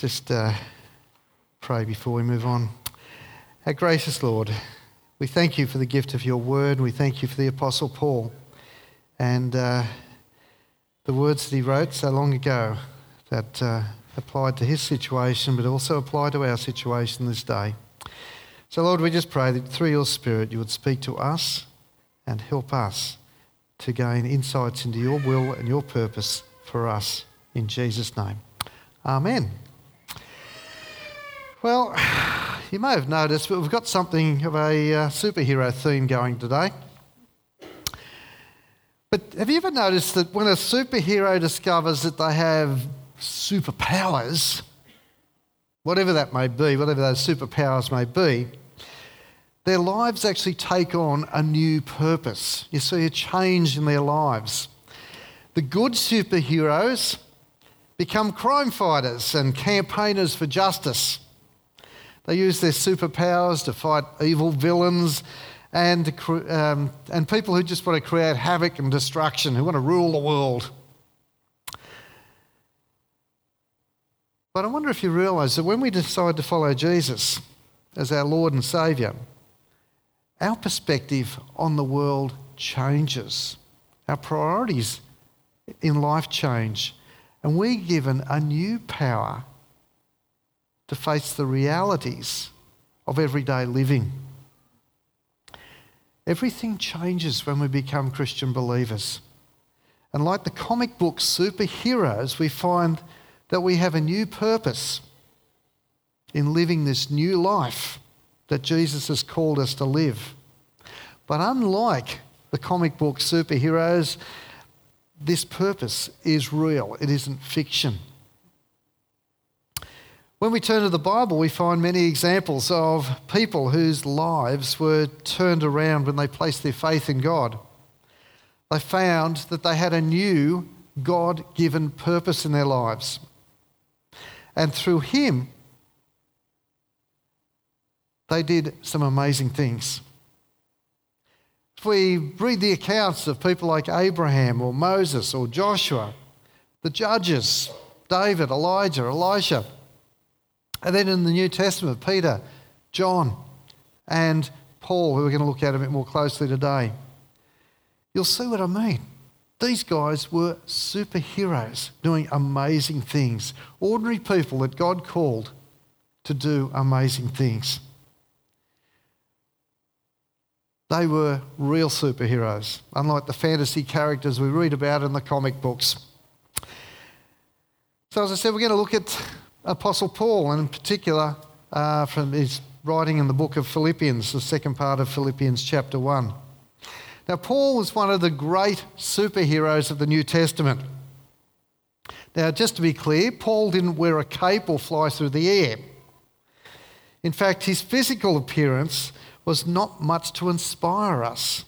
just uh, pray before we move on. Our gracious Lord, we thank you for the gift of your word. We thank you for the Apostle Paul and uh, the words that he wrote so long ago that uh, applied to his situation, but also apply to our situation this day. So, Lord, we just pray that through your Spirit you would speak to us and help us to gain insights into your will and your purpose for us. In Jesus' name. Amen. Well, you may have noticed, but we've got something of a uh, superhero theme going today. But have you ever noticed that when a superhero discovers that they have superpowers, whatever that may be, whatever those superpowers may be, their lives actually take on a new purpose. You see a change in their lives. The good superheroes become crime fighters and campaigners for justice. They use their superpowers to fight evil villains and, um, and people who just want to create havoc and destruction, who want to rule the world. But I wonder if you realise that when we decide to follow Jesus as our Lord and Saviour, our perspective on the world changes. Our priorities in life change. And we're given a new power to face the realities of everyday living. Everything changes when we become Christian believers. And like the comic book superheroes, we find that we have a new purpose in living this new life that Jesus has called us to live. But unlike the comic book superheroes, this purpose is real, it isn't fiction. When we turn to the Bible, we find many examples of people whose lives were turned around when they placed their faith in God. They found that they had a new God given purpose in their lives. And through Him, they did some amazing things. If we read the accounts of people like Abraham or Moses or Joshua, the judges, David, Elijah, Elisha, and then in the New Testament, Peter, John, and Paul, who we're going to look at a bit more closely today, you'll see what I mean. These guys were superheroes doing amazing things, ordinary people that God called to do amazing things. They were real superheroes, unlike the fantasy characters we read about in the comic books. So, as I said, we're going to look at Apostle Paul, and in particular uh, from his writing in the book of Philippians, the second part of Philippians chapter 1. Now, Paul was one of the great superheroes of the New Testament. Now, just to be clear, Paul didn't wear a cape or fly through the air. In fact, his physical appearance was not much to inspire us.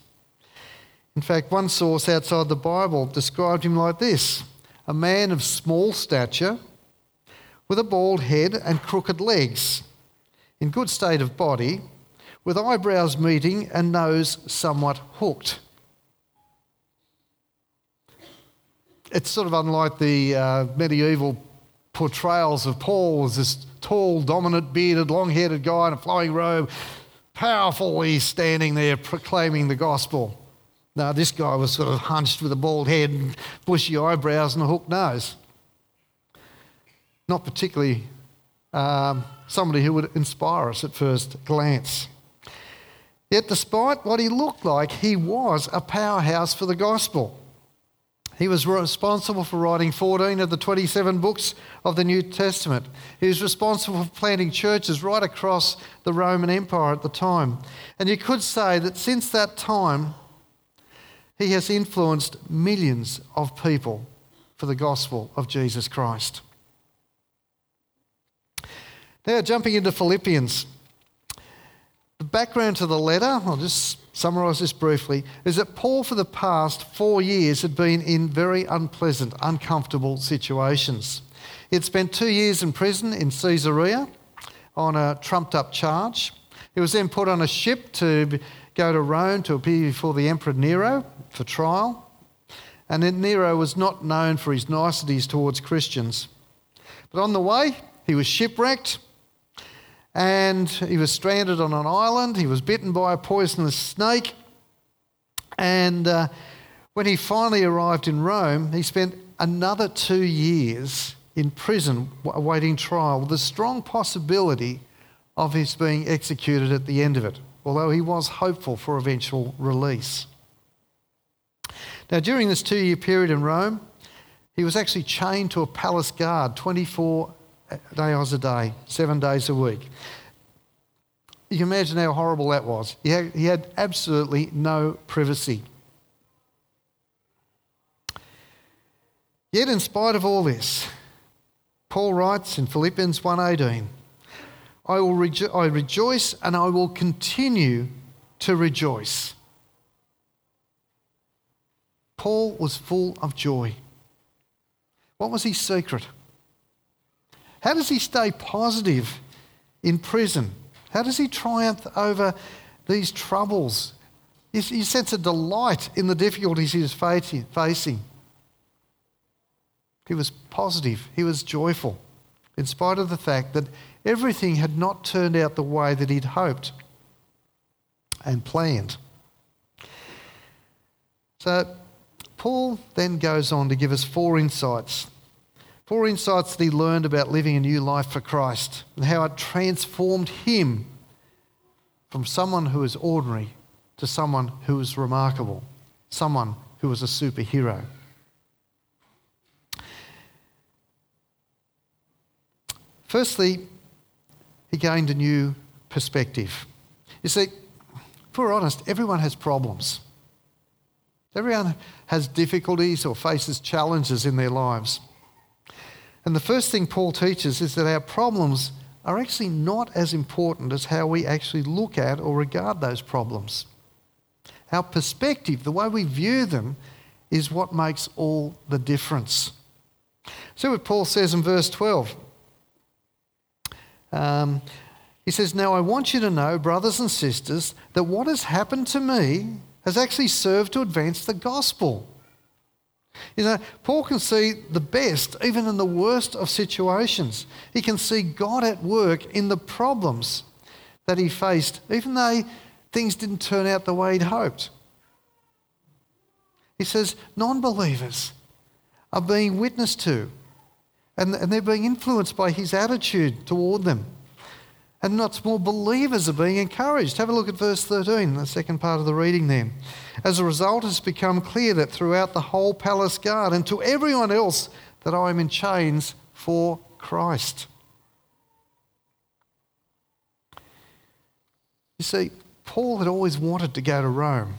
In fact, one source outside the Bible described him like this a man of small stature with a bald head and crooked legs, in good state of body, with eyebrows meeting and nose somewhat hooked. It's sort of unlike the uh, medieval portrayals of Paul as this tall, dominant, bearded, long headed guy in a flowing robe, powerfully standing there proclaiming the gospel. Now, this guy was sort of hunched with a bald head and bushy eyebrows and a hooked nose not particularly um, somebody who would inspire us at first glance. Yet, despite what he looked like, he was a powerhouse for the gospel. He was responsible for writing 14 of the 27 books of the New Testament. He was responsible for planting churches right across the Roman Empire at the time. And you could say that since that time, he has influenced millions of people for the gospel of Jesus Christ. Now, jumping into Philippians. The background to the letter, I'll just summarise this briefly, is that Paul, for the past four years, had been in very unpleasant, uncomfortable situations. He had spent two years in prison in Caesarea on a trumped up charge. He was then put on a ship to go to Rome to appear before the Emperor Nero for trial. And then Nero was not known for his niceties towards Christians. But on the way, he was shipwrecked and he was stranded on an island. He was bitten by a poisonous snake. And uh, when he finally arrived in Rome, he spent another two years in prison awaiting trial with a strong possibility of his being executed at the end of it, although he was hopeful for eventual release. Now, during this two year period in Rome, he was actually chained to a palace guard 24 hours a day, seven days a week. You can imagine how horrible that was. He had, he had absolutely no privacy. Yet, in spite of all this, Paul writes in Philippians 1:18, I will rejo- I rejoice and I will continue to rejoice. Paul was full of joy. What was his secret? How does he stay positive in prison? How does he triumph over these troubles? He sense a delight in the difficulties he was facing. He was positive, he was joyful, in spite of the fact that everything had not turned out the way that he'd hoped and planned. So, Paul then goes on to give us four insights. Four insights that he learned about living a new life for Christ and how it transformed him from someone who was ordinary to someone who was remarkable, someone who was a superhero. Firstly, he gained a new perspective. You see, if we're honest, everyone has problems. Everyone has difficulties or faces challenges in their lives. And the first thing Paul teaches is that our problems are actually not as important as how we actually look at or regard those problems. Our perspective, the way we view them, is what makes all the difference. See what Paul says in verse 12. Um, he says, Now I want you to know, brothers and sisters, that what has happened to me has actually served to advance the gospel. You know, Paul can see the best even in the worst of situations. He can see God at work in the problems that he faced, even though things didn't turn out the way he'd hoped. He says non believers are being witnessed to and, and they're being influenced by his attitude toward them. And not more believers are being encouraged. Have a look at verse 13, the second part of the reading there. As a result, it's become clear that throughout the whole palace guard and to everyone else that I am in chains for Christ. You see, Paul had always wanted to go to Rome.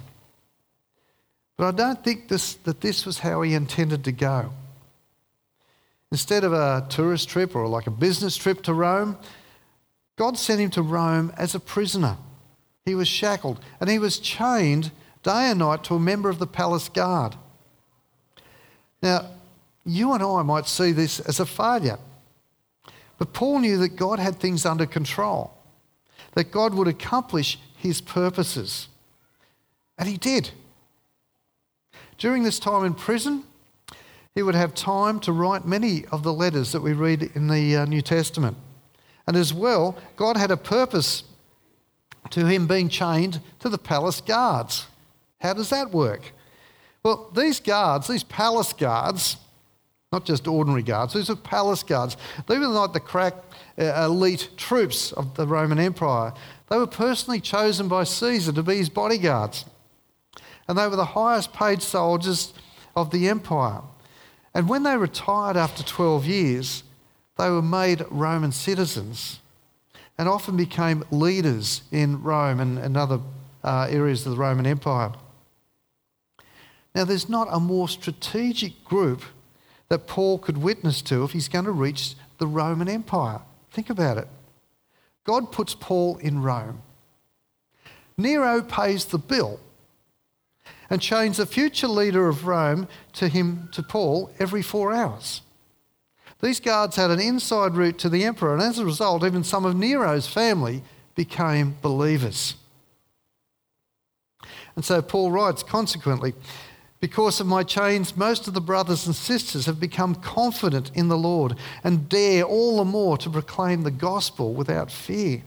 But I don't think this, that this was how he intended to go. Instead of a tourist trip or like a business trip to Rome, God sent him to Rome as a prisoner. He was shackled and he was chained day and night to a member of the palace guard. Now, you and I might see this as a failure, but Paul knew that God had things under control, that God would accomplish his purposes. And he did. During this time in prison, he would have time to write many of the letters that we read in the uh, New Testament. And as well, God had a purpose to him being chained to the palace guards. How does that work? Well, these guards, these palace guards, not just ordinary guards, these are palace guards. They were like the crack uh, elite troops of the Roman Empire. They were personally chosen by Caesar to be his bodyguards. And they were the highest paid soldiers of the empire. And when they retired after 12 years, they were made Roman citizens and often became leaders in Rome and, and other uh, areas of the Roman Empire. Now, there's not a more strategic group that Paul could witness to if he's going to reach the Roman Empire. Think about it. God puts Paul in Rome. Nero pays the bill and chains the future leader of Rome to him to Paul every four hours. These guards had an inside route to the emperor, and as a result, even some of Nero's family became believers. And so Paul writes, consequently, Because of my chains, most of the brothers and sisters have become confident in the Lord and dare all the more to proclaim the gospel without fear.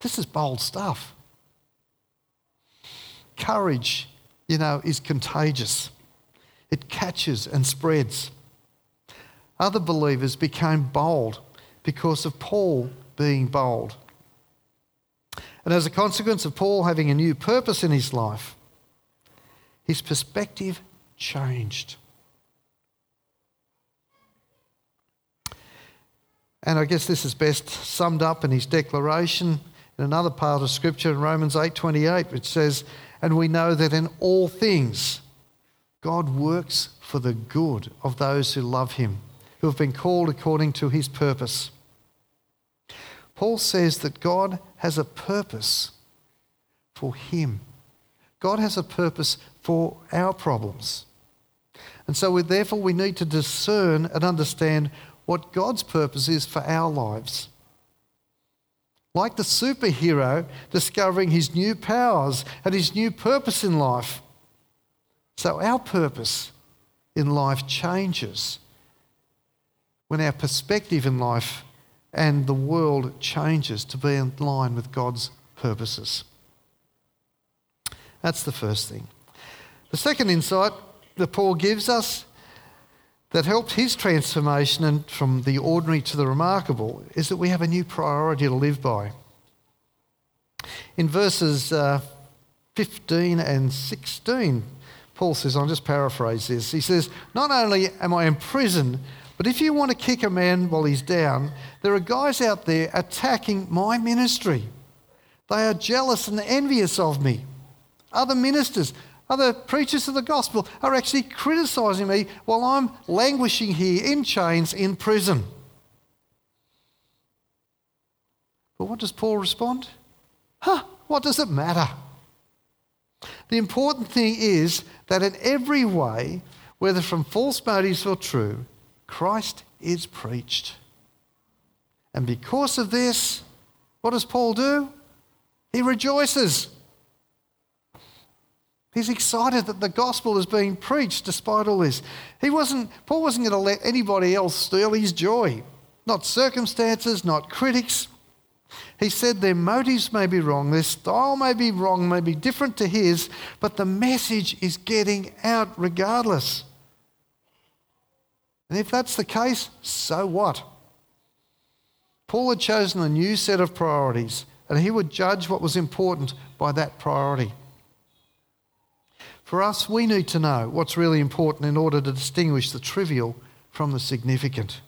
This is bold stuff. Courage, you know, is contagious, it catches and spreads. Other believers became bold because of Paul being bold. And as a consequence of Paul having a new purpose in his life, his perspective changed. And I guess this is best summed up in his declaration in another part of scripture in Romans 8:28 which says, "And we know that in all things God works for the good of those who love him, who have been called according to his purpose." Paul says that God has a purpose for him. God has a purpose for our problems. And so we, therefore we need to discern and understand what God's purpose is for our lives. Like the superhero discovering his new powers and his new purpose in life. So our purpose in life changes when our perspective in life and the world changes to be in line with God's purposes. That's the first thing. The second insight that Paul gives us that helped his transformation and from the ordinary to the remarkable is that we have a new priority to live by. In verses uh, 15 and 16, Paul says, I'll just paraphrase this. He says, Not only am I in prison, but if you want to kick a man while he's down, there are guys out there attacking my ministry. They are jealous and envious of me. Other ministers, other preachers of the gospel are actually criticizing me while I'm languishing here in chains in prison. But what does Paul respond? Huh, what does it matter? The important thing is that in every way, whether from false motives or true, Christ is preached. And because of this, what does Paul do? He rejoices. He's excited that the gospel is being preached despite all this. He wasn't, Paul wasn't going to let anybody else steal his joy. Not circumstances, not critics. He said their motives may be wrong, their style may be wrong, may be different to his, but the message is getting out regardless. And if that's the case, so what? Paul had chosen a new set of priorities, and he would judge what was important by that priority. For us, we need to know what's really important in order to distinguish the trivial from the significant.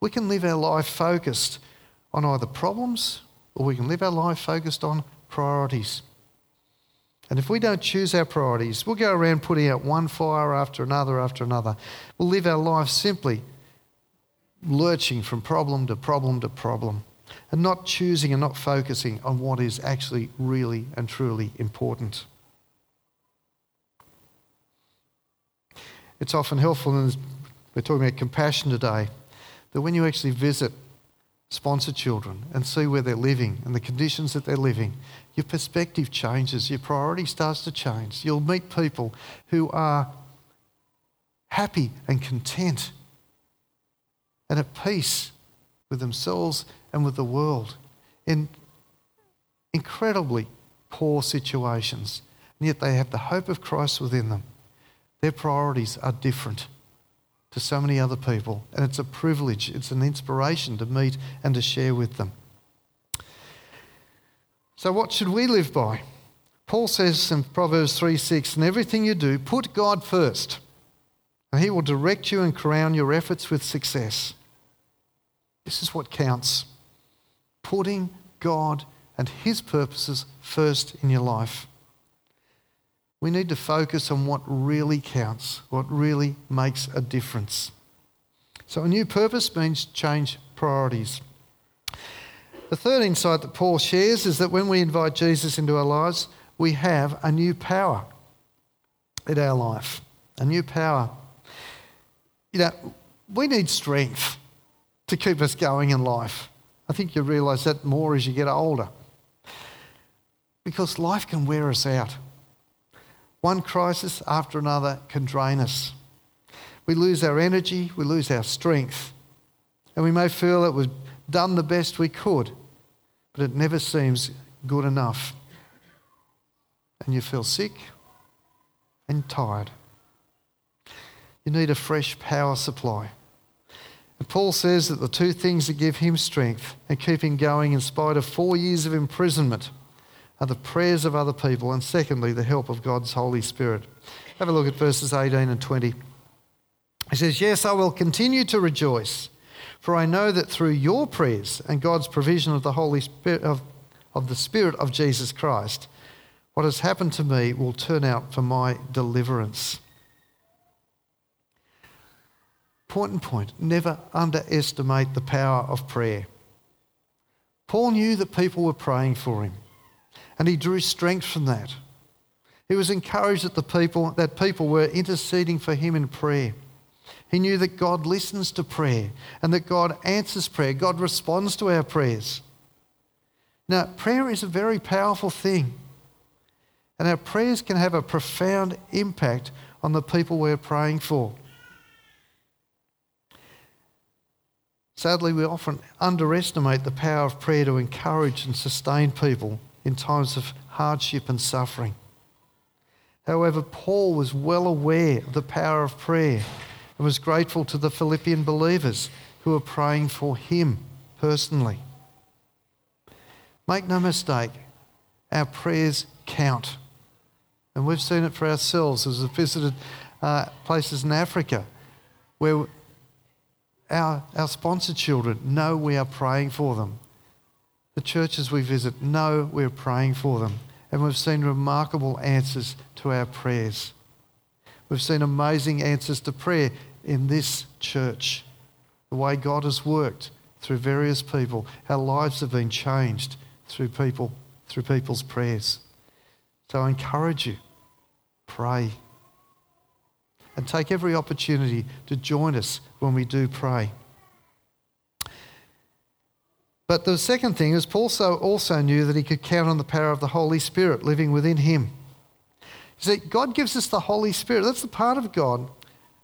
We can live our life focused on either problems or we can live our life focused on priorities. And if we don't choose our priorities, we'll go around putting out one fire after another after another. We'll live our life simply lurching from problem to problem to problem and not choosing and not focusing on what is actually really and truly important. It's often helpful, and we're talking about compassion today, that when you actually visit sponsor children and see where they're living and the conditions that they're living, your perspective changes, your priority starts to change. You'll meet people who are happy and content and at peace with themselves and with the world in incredibly poor situations, and yet they have the hope of Christ within them. Their priorities are different to so many other people, and it's a privilege, it's an inspiration to meet and to share with them. So, what should we live by? Paul says in Proverbs 3 6, in everything you do, put God first, and He will direct you and crown your efforts with success. This is what counts putting God and His purposes first in your life. We need to focus on what really counts, what really makes a difference. So, a new purpose means change priorities. The third insight that Paul shares is that when we invite Jesus into our lives, we have a new power in our life. A new power. You know, we need strength to keep us going in life. I think you realise that more as you get older. Because life can wear us out. One crisis after another can drain us. We lose our energy, we lose our strength, and we may feel that we've done the best we could, but it never seems good enough. And you feel sick and tired. You need a fresh power supply. And Paul says that the two things that give him strength and keep him going in spite of four years of imprisonment are the prayers of other people, and secondly, the help of God's Holy Spirit. Have a look at verses 18 and 20. He says, Yes, I will continue to rejoice, for I know that through your prayers and God's provision of the Holy Spirit of, of the Spirit of Jesus Christ, what has happened to me will turn out for my deliverance. Point and point, never underestimate the power of prayer. Paul knew that people were praying for him. And he drew strength from that. He was encouraged that the people that people were interceding for him in prayer. He knew that God listens to prayer and that God answers prayer. God responds to our prayers. Now, prayer is a very powerful thing. And our prayers can have a profound impact on the people we're praying for. Sadly, we often underestimate the power of prayer to encourage and sustain people in times of hardship and suffering. However, Paul was well aware of the power of prayer and was grateful to the Philippian believers who were praying for him personally. Make no mistake, our prayers count. And we've seen it for ourselves as we've visited uh, places in Africa where our, our sponsored children know we are praying for them. The churches we visit know we're praying for them, and we've seen remarkable answers to our prayers. We've seen amazing answers to prayer in this church. The way God has worked through various people, our lives have been changed through people, through people's prayers. So I encourage you, pray. And take every opportunity to join us when we do pray. But the second thing is Paul also knew that he could count on the power of the Holy Spirit living within him. See, God gives us the Holy Spirit. That's the part of God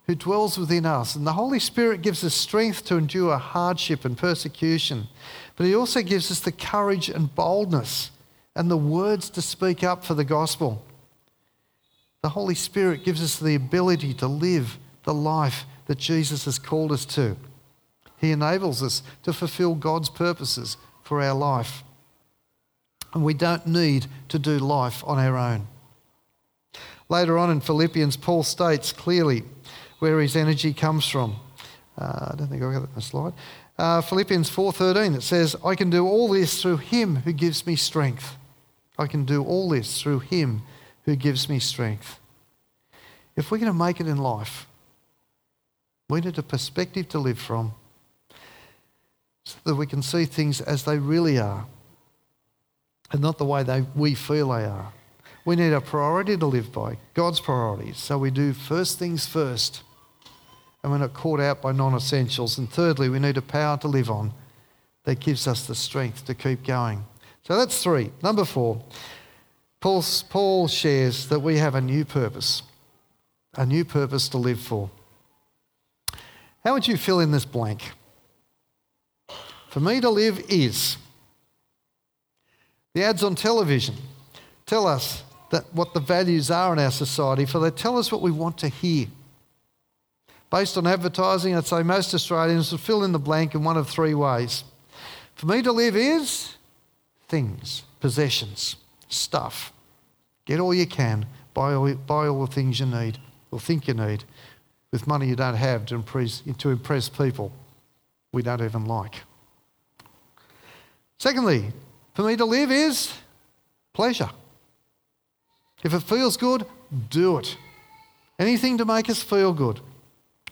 who dwells within us. And the Holy Spirit gives us strength to endure hardship and persecution. But He also gives us the courage and boldness and the words to speak up for the gospel. The Holy Spirit gives us the ability to live the life that Jesus has called us to. He enables us to fulfill God's purposes for our life. And we don't need to do life on our own. Later on in Philippians, Paul states clearly where his energy comes from. Uh, I don't think I've got that in the slide. Uh, Philippians 4.13, it says, I can do all this through him who gives me strength. I can do all this through him who gives me strength. If we're going to make it in life, we need a perspective to live from so that we can see things as they really are and not the way they, we feel they are. We need a priority to live by, God's priorities. So we do first things first and we're not caught out by non essentials. And thirdly, we need a power to live on that gives us the strength to keep going. So that's three. Number four, Paul, Paul shares that we have a new purpose, a new purpose to live for. How would you fill in this blank? For me to live is. The ads on television tell us that what the values are in our society, for they tell us what we want to hear. Based on advertising, I'd say most Australians would fill in the blank in one of three ways. For me to live is things, possessions, stuff. Get all you can, buy all, buy all the things you need or think you need with money you don't have to impress, to impress people we don't even like. Secondly, for me to live is pleasure. If it feels good, do it. Anything to make us feel good.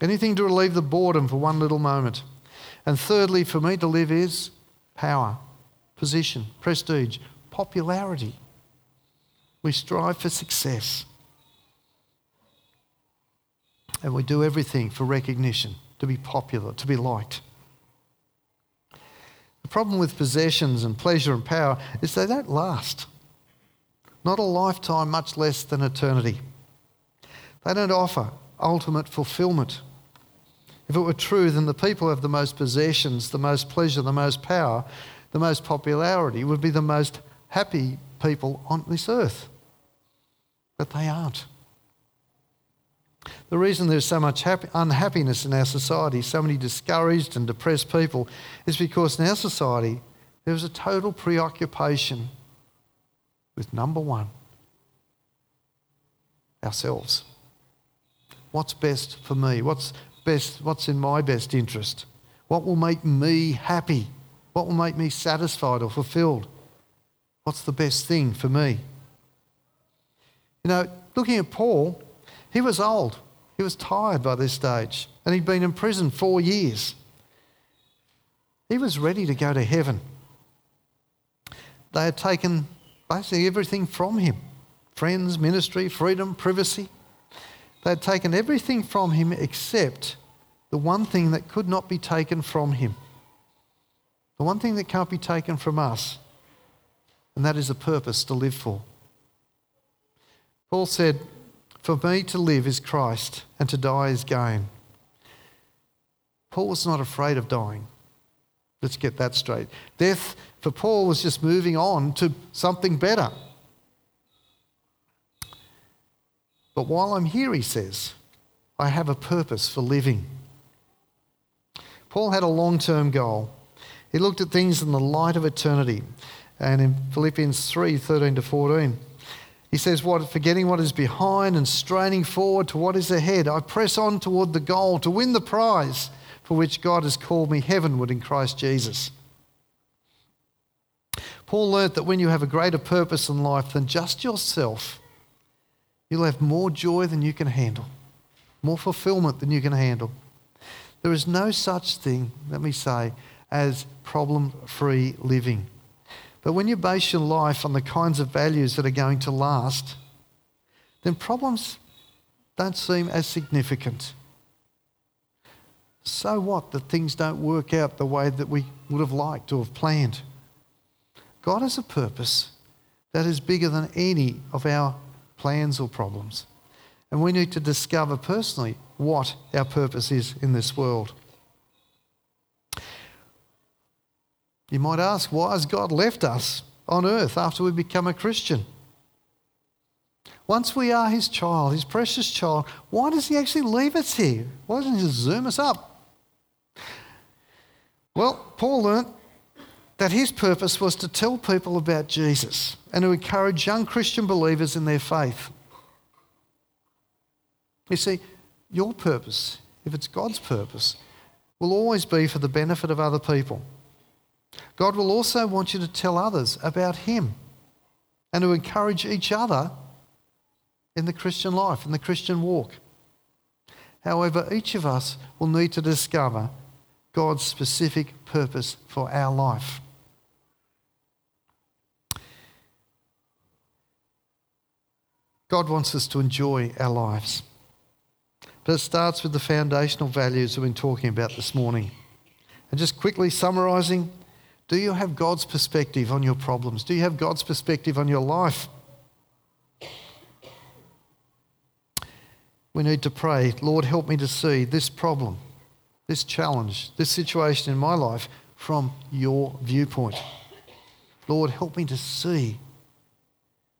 Anything to relieve the boredom for one little moment. And thirdly, for me to live is power, position, prestige, popularity. We strive for success. And we do everything for recognition, to be popular, to be liked. The problem with possessions and pleasure and power is they don't last. Not a lifetime, much less than eternity. They don't offer ultimate fulfillment. If it were true, then the people who have the most possessions, the most pleasure, the most power, the most popularity would be the most happy people on this earth. But they aren't. The reason there's so much happy, unhappiness in our society, so many discouraged and depressed people, is because in our society there's a total preoccupation with number one ourselves. What's best for me? What's best? What's in my best interest? What will make me happy? What will make me satisfied or fulfilled? What's the best thing for me? You know, looking at Paul, he was old. He was tired by this stage, and he'd been in prison four years. He was ready to go to heaven. They had taken basically everything from him friends, ministry, freedom, privacy. They had taken everything from him except the one thing that could not be taken from him. The one thing that can't be taken from us, and that is a purpose to live for. Paul said, For me to live is Christ, and to die is gain. Paul was not afraid of dying. Let's get that straight. Death for Paul was just moving on to something better. But while I'm here, he says, I have a purpose for living. Paul had a long term goal. He looked at things in the light of eternity. And in Philippians 3 13 to 14, he says, what, Forgetting what is behind and straining forward to what is ahead, I press on toward the goal to win the prize for which God has called me heavenward in Christ Jesus. Paul learnt that when you have a greater purpose in life than just yourself, you'll have more joy than you can handle, more fulfillment than you can handle. There is no such thing, let me say, as problem free living. But when you base your life on the kinds of values that are going to last, then problems don't seem as significant so what that things don't work out the way that we would have liked or have planned? God has a purpose that is bigger than any of our plans or problems. And we need to discover personally what our purpose is in this world. You might ask, why has God left us on earth after we become a Christian? Once we are his child, his precious child, why does he actually leave us here? Why doesn't he just zoom us up? Well, Paul learnt that his purpose was to tell people about Jesus and to encourage young Christian believers in their faith. You see, your purpose, if it's God's purpose, will always be for the benefit of other people. God will also want you to tell others about Him and to encourage each other in the Christian life, in the Christian walk. However, each of us will need to discover God's specific purpose for our life. God wants us to enjoy our lives. But it starts with the foundational values we've been talking about this morning. And just quickly summarising do you have God's perspective on your problems? Do you have God's perspective on your life? We need to pray, Lord, help me to see this problem this challenge, this situation in my life from your viewpoint. Lord, help me to see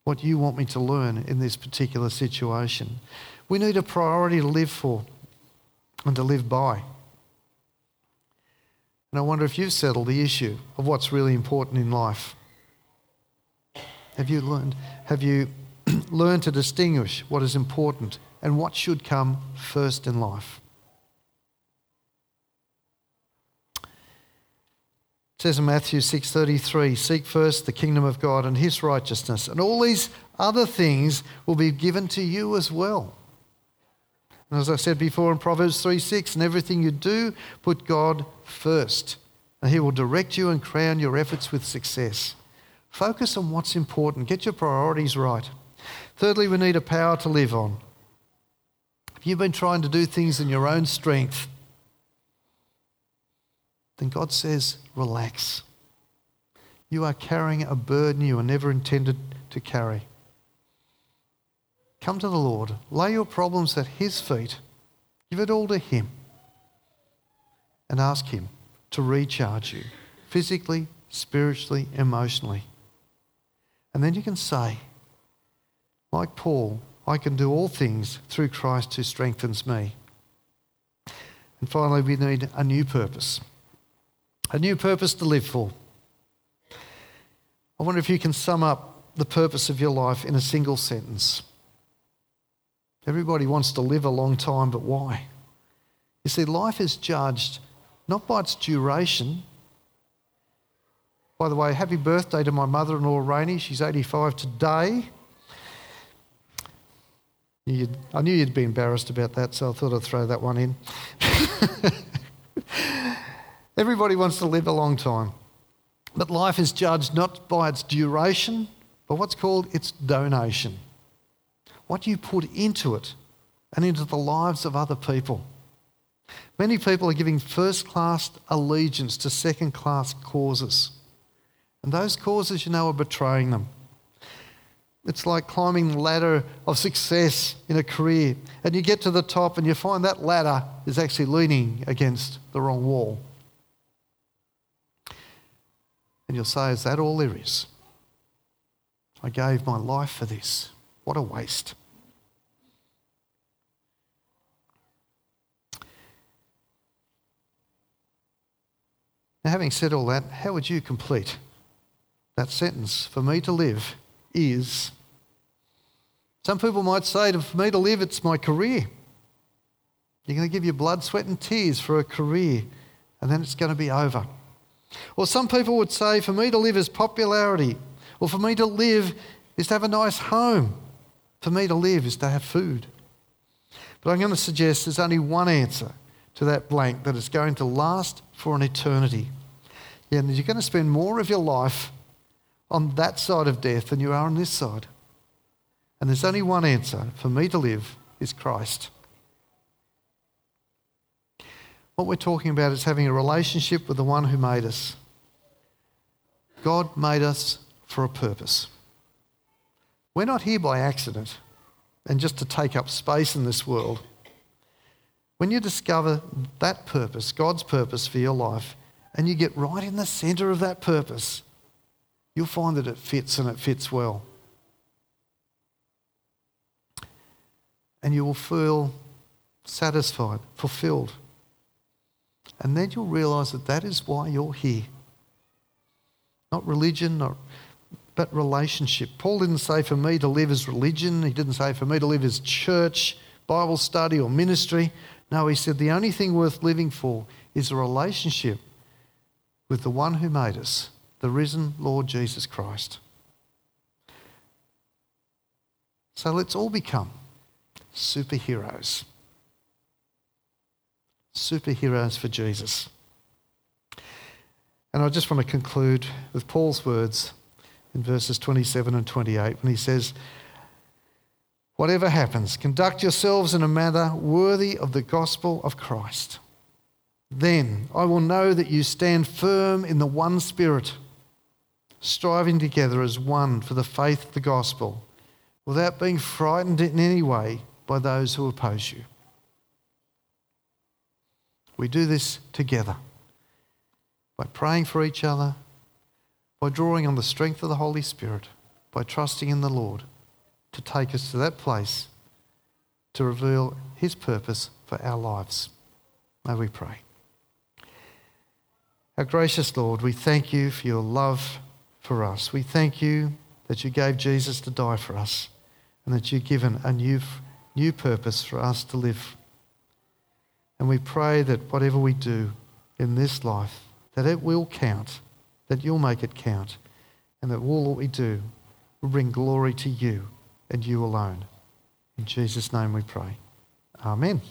what you want me to learn in this particular situation. We need a priority to live for and to live by. And I wonder if you've settled the issue of what's really important in life. Have you learned, have you learned to distinguish what is important and what should come first in life? Says in Matthew 6:33, "Seek first the kingdom of God and his righteousness, and all these other things will be given to you as well." And as I said before in Proverbs 3:6, "In everything you do, put God first, and he will direct you and crown your efforts with success." Focus on what's important. Get your priorities right. Thirdly, we need a power to live on. If you've been trying to do things in your own strength, then God says, relax. You are carrying a burden you were never intended to carry. Come to the Lord, lay your problems at His feet, give it all to Him, and ask Him to recharge you physically, spiritually, emotionally. And then you can say, like Paul, I can do all things through Christ who strengthens me. And finally, we need a new purpose. A new purpose to live for. I wonder if you can sum up the purpose of your life in a single sentence. Everybody wants to live a long time, but why? You see, life is judged not by its duration. By the way, happy birthday to my mother in law, Rainey. She's 85 today. I knew you'd be embarrassed about that, so I thought I'd throw that one in. Everybody wants to live a long time. But life is judged not by its duration, but what's called its donation. What you put into it and into the lives of other people. Many people are giving first class allegiance to second class causes. And those causes, you know, are betraying them. It's like climbing the ladder of success in a career. And you get to the top and you find that ladder is actually leaning against the wrong wall. And you'll say, Is that all there is? I gave my life for this. What a waste. Now, having said all that, how would you complete that sentence? For me to live is. Some people might say, for me to live, it's my career. You're going to give your blood, sweat, and tears for a career, and then it's going to be over. Or some people would say, for me to live is popularity. Or for me to live is to have a nice home. For me to live is to have food. But I'm going to suggest there's only one answer to that blank that is going to last for an eternity. And you're going to spend more of your life on that side of death than you are on this side. And there's only one answer for me to live is Christ. What we're talking about is having a relationship with the one who made us. God made us for a purpose. We're not here by accident and just to take up space in this world. When you discover that purpose, God's purpose for your life, and you get right in the center of that purpose, you'll find that it fits and it fits well. And you will feel satisfied, fulfilled. And then you'll realize that that is why you're here. Not religion, not, but relationship. Paul didn't say for me to live as religion, he didn't say for me to live as church, Bible study, or ministry. No, he said the only thing worth living for is a relationship with the one who made us, the risen Lord Jesus Christ. So let's all become superheroes superheroes for Jesus. And I just want to conclude with Paul's words in verses 27 and 28 when he says, Whatever happens, conduct yourselves in a manner worthy of the gospel of Christ. Then I will know that you stand firm in the one spirit, striving together as one for the faith of the gospel, without being frightened in any way by those who oppose you. We do this together by praying for each other, by drawing on the strength of the Holy Spirit, by trusting in the Lord to take us to that place to reveal His purpose for our lives. May we pray. Our gracious Lord, we thank you for your love for us. We thank you that you gave Jesus to die for us and that you've given a new, new purpose for us to live and we pray that whatever we do in this life, that it will count, that you'll make it count, and that all that we do will bring glory to you and you alone. In Jesus' name we pray. Amen.